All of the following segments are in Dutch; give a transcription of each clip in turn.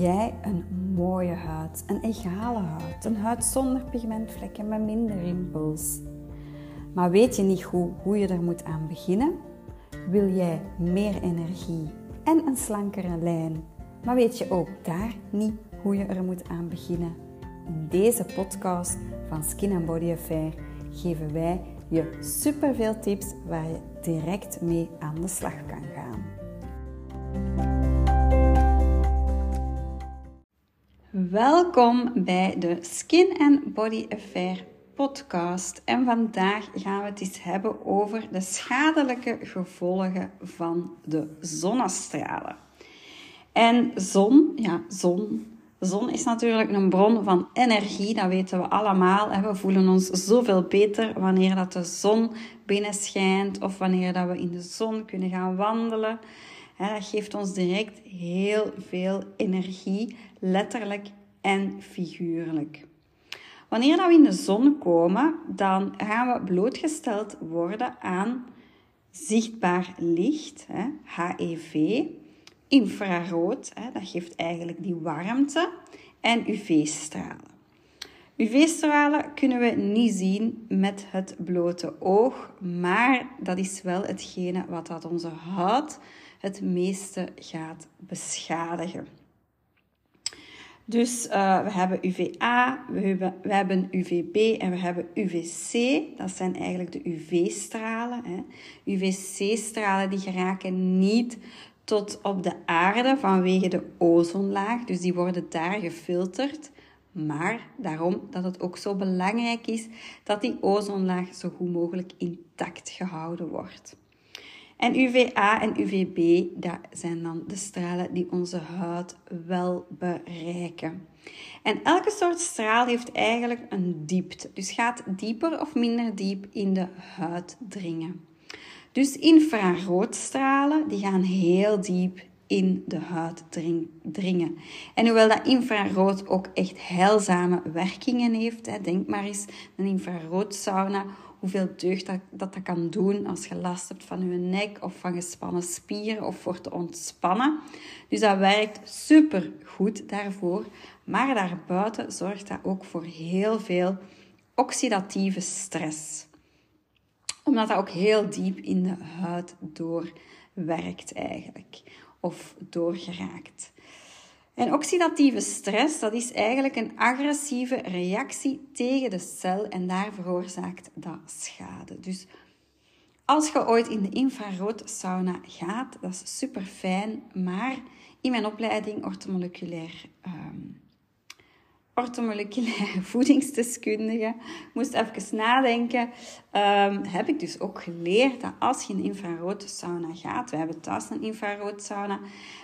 jij een mooie huid, een egale huid, een huid zonder pigmentvlekken met minder rimpels. Maar weet je niet hoe, hoe je er moet aan beginnen? Wil jij meer energie en een slankere lijn, maar weet je ook daar niet hoe je er moet aan beginnen? In deze podcast van Skin and Body Affair geven wij je superveel tips waar je direct mee aan de slag kan gaan. Welkom bij de Skin and Body Affair podcast. En vandaag gaan we het eens hebben over de schadelijke gevolgen van de zonnestralen. En zon, ja, zon. Zon is natuurlijk een bron van energie, dat weten we allemaal. We voelen ons zoveel beter wanneer dat de zon binnenschijnt of wanneer dat we in de zon kunnen gaan wandelen. Dat geeft ons direct heel veel energie, letterlijk en figuurlijk. Wanneer we in de zon komen, dan gaan we blootgesteld worden aan zichtbaar licht, HEV, infrarood, dat geeft eigenlijk die warmte, en UV-stralen. UV-stralen kunnen we niet zien met het blote oog, maar dat is wel hetgene wat onze huid het meeste gaat beschadigen. Dus uh, we hebben UVA, we hebben, we hebben UVB en we hebben UVC. Dat zijn eigenlijk de UV-stralen. UVC-stralen die geraken niet tot op de aarde vanwege de ozonlaag. Dus die worden daar gefilterd. Maar daarom dat het ook zo belangrijk is dat die ozonlaag zo goed mogelijk intact gehouden wordt. En UVA en UVB, dat zijn dan de stralen die onze huid wel bereiken. En elke soort straal heeft eigenlijk een diepte, dus gaat dieper of minder diep in de huid dringen. Dus infraroodstralen, die gaan heel diep in de huid dringen. En hoewel dat infrarood ook echt heilzame werkingen heeft, denk maar eens een infraroodsauna hoeveel deugd dat, dat, dat kan doen als je last hebt van je nek of van gespannen spieren of voor te ontspannen. Dus dat werkt super goed daarvoor. Maar daarbuiten zorgt dat ook voor heel veel oxidatieve stress. Omdat dat ook heel diep in de huid doorwerkt eigenlijk. Of doorgeraakt. En oxidatieve stress, dat is eigenlijk een agressieve reactie tegen de cel en daar veroorzaakt dat schade. Dus als je ooit in de infraroodsauna gaat, dat is super fijn, maar in mijn opleiding ortomoleculair um, ortomoleculaire voedingsdeskundige, moest even nadenken, um, heb ik dus ook geleerd dat als je in een infraroodsauna gaat, we hebben thuis een infraroodsauna,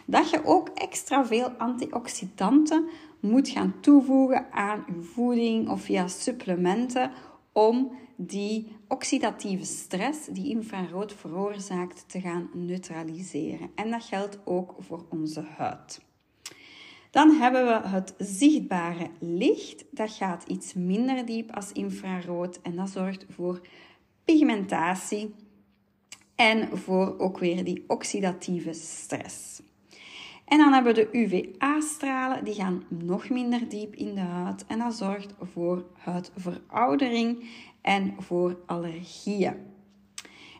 dat je ook extra veel antioxidanten moet gaan toevoegen aan je voeding of via supplementen om die oxidatieve stress die infrarood veroorzaakt te gaan neutraliseren. En dat geldt ook voor onze huid. Dan hebben we het zichtbare licht. Dat gaat iets minder diep als infrarood en dat zorgt voor pigmentatie en voor ook weer die oxidatieve stress. En dan hebben we de UVA-stralen, die gaan nog minder diep in de huid en dat zorgt voor huidveroudering en voor allergieën.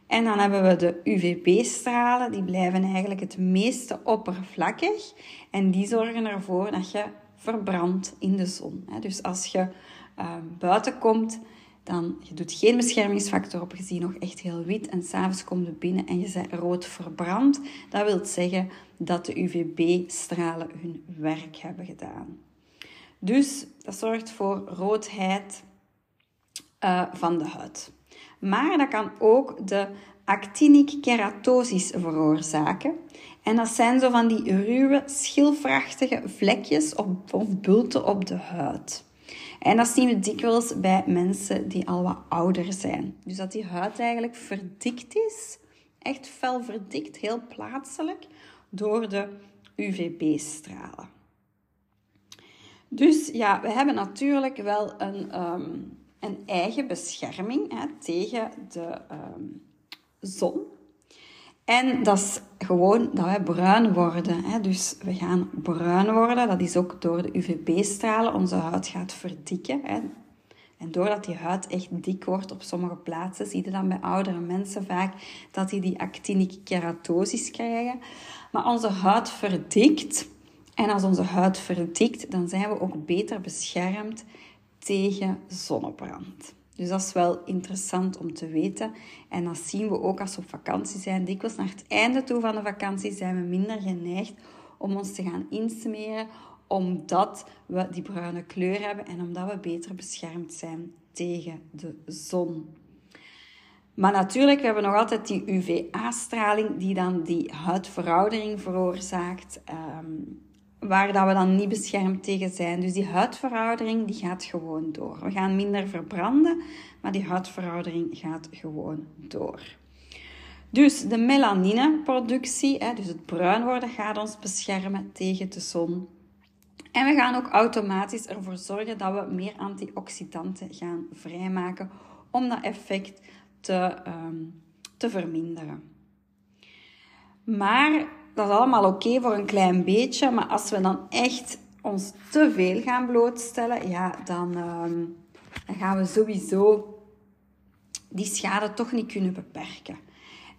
En dan hebben we de UVB-stralen, die blijven eigenlijk het meeste oppervlakkig en die zorgen ervoor dat je verbrandt in de zon. Dus als je uh, buiten komt, dan je doet geen beschermingsfactor op, je ziet nog echt heel wit en s'avonds komt je binnen en je bent rood verbrand. Dat wil zeggen dat de UVB-stralen hun werk hebben gedaan. Dus dat zorgt voor roodheid uh, van de huid. Maar dat kan ook de actinic keratosis veroorzaken. En dat zijn zo van die ruwe, schilfrachtige vlekjes of bulten op de huid. En dat zien we dikwijls bij mensen die al wat ouder zijn. Dus dat die huid eigenlijk verdikt is, echt fel verdikt, heel plaatselijk, door de UVB-stralen. Dus ja, we hebben natuurlijk wel een, um, een eigen bescherming hè, tegen de um, zon. En dat is gewoon dat wij bruin worden. Hè? Dus we gaan bruin worden. Dat is ook door de UVB-stralen. Onze huid gaat verdikken. Hè? En doordat die huid echt dik wordt op sommige plaatsen, zie je dan bij oudere mensen vaak dat die die actinic keratosis krijgen. Maar onze huid verdikt. En als onze huid verdikt, dan zijn we ook beter beschermd tegen zonnebrand. Dus dat is wel interessant om te weten. En dat zien we ook als we op vakantie zijn. Dikwijls naar het einde toe van de vakantie zijn we minder geneigd om ons te gaan insmeren, omdat we die bruine kleur hebben en omdat we beter beschermd zijn tegen de zon. Maar natuurlijk, we hebben nog altijd die UVA-straling die dan die huidveroudering veroorzaakt. Um, waar dat we dan niet beschermd tegen zijn. Dus die huidveroudering die gaat gewoon door. We gaan minder verbranden, maar die huidveroudering gaat gewoon door. Dus de melanineproductie, dus het bruin worden, gaat ons beschermen tegen de zon. En we gaan ook automatisch ervoor zorgen dat we meer antioxidanten gaan vrijmaken om dat effect te, um, te verminderen. Maar dat is allemaal oké voor een klein beetje. Maar als we dan echt ons te veel gaan blootstellen, ja, dan, ehm, dan gaan we sowieso die schade toch niet kunnen beperken.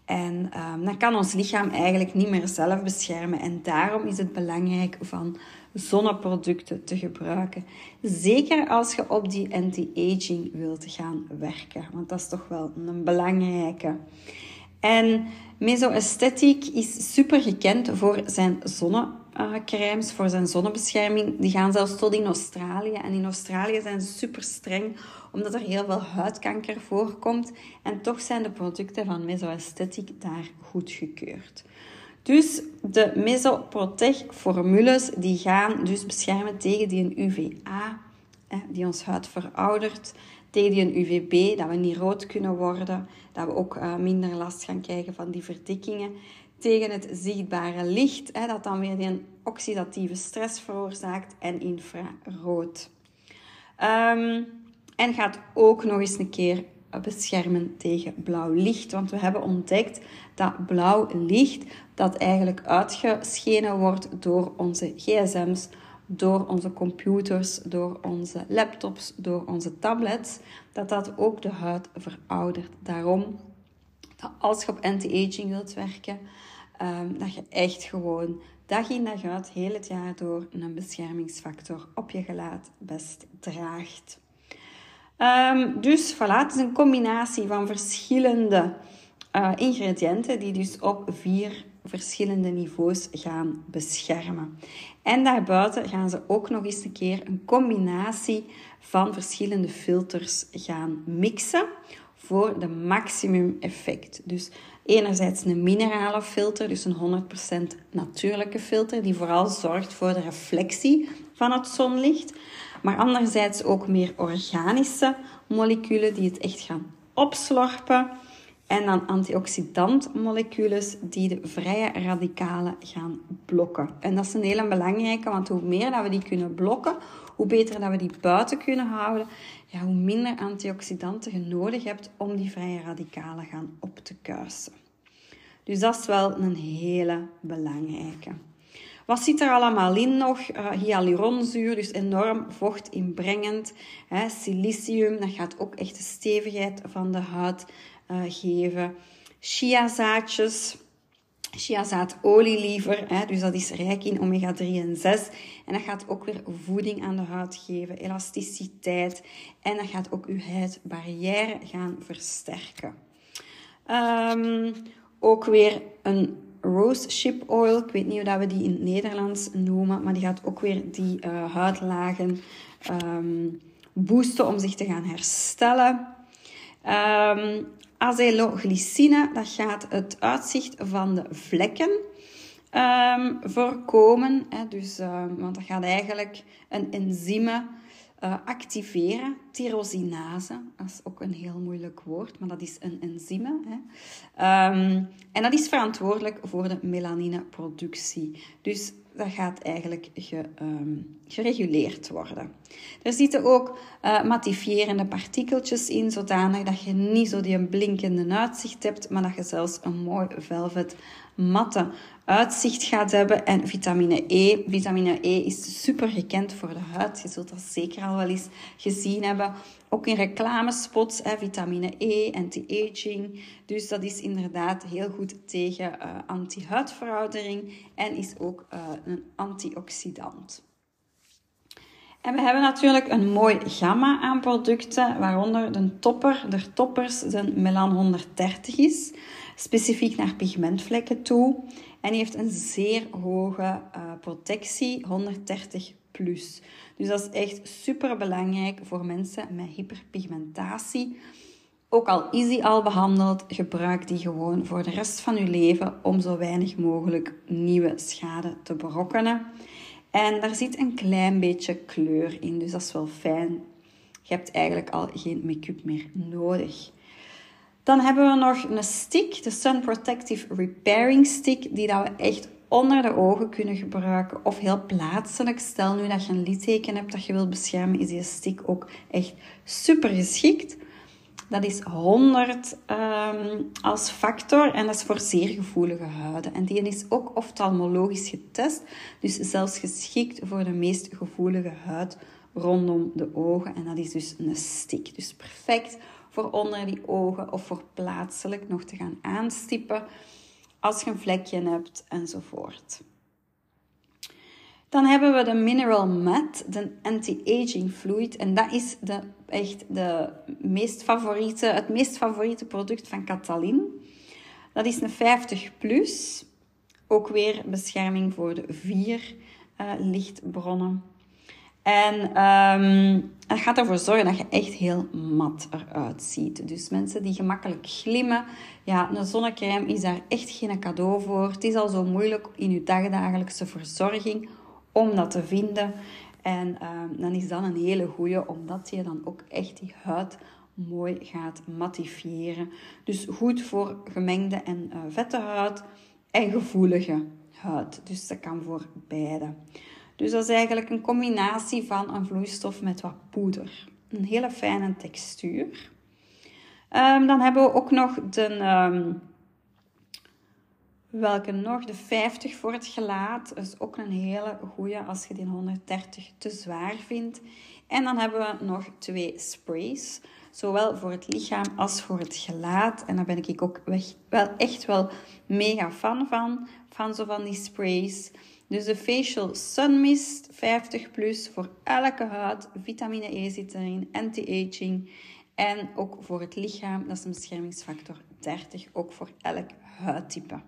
En um, dan kan ons lichaam eigenlijk niet meer zelf beschermen. En daarom is het belangrijk van zonneproducten te gebruiken. Zeker als je op die anti-aging wilt gaan werken. Want dat is toch wel een belangrijke. En Mesoesthetiek is super gekend voor zijn zonnecrèmes, voor zijn zonnebescherming. Die gaan zelfs tot in Australië. En in Australië zijn ze super streng, omdat er heel veel huidkanker voorkomt. En toch zijn de producten van Mesoesthetiek daar goedgekeurd. Dus de Mesoprotect formules die gaan dus beschermen tegen die UVA, die ons huid veroudert, tegen die UVB, dat we niet rood kunnen worden, dat we ook uh, minder last gaan krijgen van die verdikkingen. Tegen het zichtbare licht, hè, dat dan weer die oxidatieve stress veroorzaakt en infrarood. Um, en gaat ook nog eens een keer beschermen tegen blauw licht. Want we hebben ontdekt dat blauw licht, dat eigenlijk uitgeschenen wordt door onze gsm's, door onze computers, door onze laptops, door onze tablets, dat dat ook de huid veroudert. Daarom dat als je op anti-aging wilt werken, um, dat je echt gewoon dag in dag uit, heel het jaar door, een beschermingsfactor op je gelaat best draagt. Um, dus voilà, het is een combinatie van verschillende uh, ingrediënten die dus op vier verschillende niveaus gaan beschermen. En daarbuiten gaan ze ook nog eens een keer een combinatie van verschillende filters gaan mixen voor de maximum effect. Dus enerzijds een minerale filter, dus een 100% natuurlijke filter, die vooral zorgt voor de reflectie van het zonlicht. Maar anderzijds ook meer organische moleculen die het echt gaan opslorpen en dan antioxidantmoleculen die de vrije radicalen gaan blokken. En dat is een hele belangrijke, want hoe meer dat we die kunnen blokken, hoe beter dat we die buiten kunnen houden, ja, hoe minder antioxidanten je nodig hebt om die vrije radicalen gaan op te kuisen. Dus dat is wel een hele belangrijke. Wat zit er allemaal in nog? Uh, hyaluronzuur, dus enorm vochtinbrengend. Hè, silicium, dat gaat ook echt de stevigheid van de huid uh, geven. Chiazaadjes, chiazaadolie liever, hè, dus dat is rijk in omega-3 en 6. En dat gaat ook weer voeding aan de huid geven, elasticiteit. En dat gaat ook uw huidbarrière gaan versterken. Um, ook weer een rose ship oil. Ik weet niet hoe we die in het Nederlands noemen, maar die gaat ook weer die uh, huidlagen um, boosten om zich te gaan herstellen. Um, Azeloglycine, dat gaat het uitzicht van de vlekken um, voorkomen. Hè, dus, um, want dat gaat eigenlijk een enzyme uh, activeren. Tyrosinase, dat is ook een heel moeilijk woord, maar dat is een enzyme. Hè. Um, en dat is verantwoordelijk voor de melanineproductie. Dus dat gaat eigenlijk ge, um, gereguleerd worden. Er zitten ook uh, mattifierende partikeltjes in, zodanig dat je niet zo die blinkende uitzicht hebt, maar dat je zelfs een mooi velvet matte uitzicht gaat hebben. En vitamine E. Vitamine E is super gekend voor de huid. Je zult dat zeker al wel eens gezien hebben. Ook in reclamespots, hè, vitamine E, anti-aging. Dus dat is inderdaad heel goed tegen uh, anti-huidveroudering en is ook uh, een antioxidant. En we hebben natuurlijk een mooi gamma aan producten, waaronder de topper, de toppers, de Melan 130 is, specifiek naar pigmentvlekken toe. En die heeft een zeer hoge uh, protectie, 130 plus. Dus dat is echt super belangrijk voor mensen met hyperpigmentatie. Ook al is die al behandeld, gebruik die gewoon voor de rest van je leven om zo weinig mogelijk nieuwe schade te berokkenen. En daar zit een klein beetje kleur in, dus dat is wel fijn. Je hebt eigenlijk al geen make-up meer nodig. Dan hebben we nog een stick, de Sun Protective Repairing Stick, die dat we echt onder de ogen kunnen gebruiken of heel plaatselijk. Stel nu dat je een litteken hebt dat je wilt beschermen, is die stick ook echt super geschikt. Dat is 100 ehm, als factor en dat is voor zeer gevoelige huiden. En die is ook oftalmologisch getest, dus zelfs geschikt voor de meest gevoelige huid rondom de ogen. En dat is dus een stick. Dus perfect voor onder die ogen of voor plaatselijk nog te gaan aanstippen als je een vlekje hebt enzovoort. Dan hebben we de Mineral Matte, de anti-aging fluid. En dat is de, echt de meest favoriete, het meest favoriete product van Catalin. Dat is een 50 plus. Ook weer bescherming voor de vier uh, lichtbronnen. En um, dat gaat ervoor zorgen dat je echt heel mat eruit ziet. Dus mensen die gemakkelijk glimmen, ja, een zonnecrème is daar echt geen cadeau voor. Het is al zo moeilijk in je dagdagelijkse verzorging om dat te vinden. En um, dan is dat een hele goede, omdat je dan ook echt die huid mooi gaat mattifiëren. Dus goed voor gemengde en uh, vette huid en gevoelige huid. Dus dat kan voor beide. Dus dat is eigenlijk een combinatie van een vloeistof met wat poeder. Een hele fijne textuur. Um, dan hebben we ook nog de, um, welke nog, de 50 voor het gelaat. Dat is ook een hele goede als je die 130 te zwaar vindt. En dan hebben we nog twee sprays. Zowel voor het lichaam als voor het gelaat. En daar ben ik ook wel echt wel mega fan van. Van zo van die sprays. Dus de Facial Sun Mist 50 plus voor elke huid. Vitamine E zit erin, anti-aging. En ook voor het lichaam, dat is een beschermingsfactor 30, ook voor elk huidtype.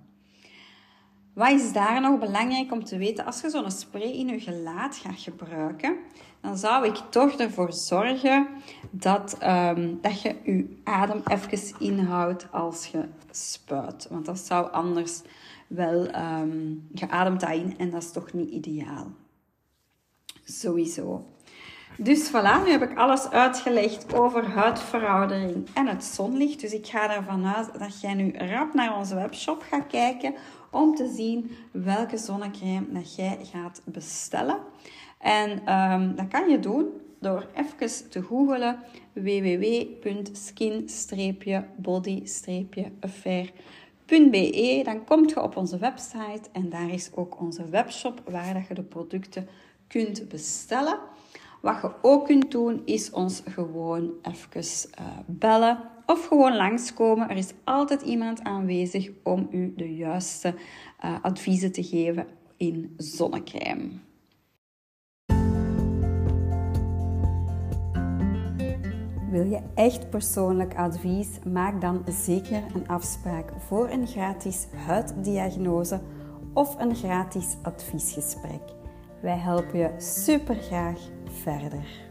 Wat is daar nog belangrijk om te weten? Als je zo'n spray in je gelaat gaat gebruiken, dan zou ik toch ervoor zorgen dat, um, dat je je adem even inhoudt als je spuit. Want dat zou anders wel, um, je ademt dat in en dat is toch niet ideaal. Sowieso. Dus voilà, nu heb ik alles uitgelegd over huidveroudering en het zonlicht. Dus ik ga ervan uit dat jij nu rap naar onze webshop gaat kijken om te zien welke zonnecrème dat jij gaat bestellen. En um, dat kan je doen door even te googelen www.skin-body-affair.be. Dan kom je op onze website en daar is ook onze webshop waar je de producten kunt bestellen. Wat je ook kunt doen, is ons gewoon even uh, bellen of gewoon langskomen. Er is altijd iemand aanwezig om u de juiste uh, adviezen te geven in zonnecrème. Wil je echt persoonlijk advies? Maak dan zeker een afspraak voor een gratis huiddiagnose of een gratis adviesgesprek. Wij helpen je super graag verder.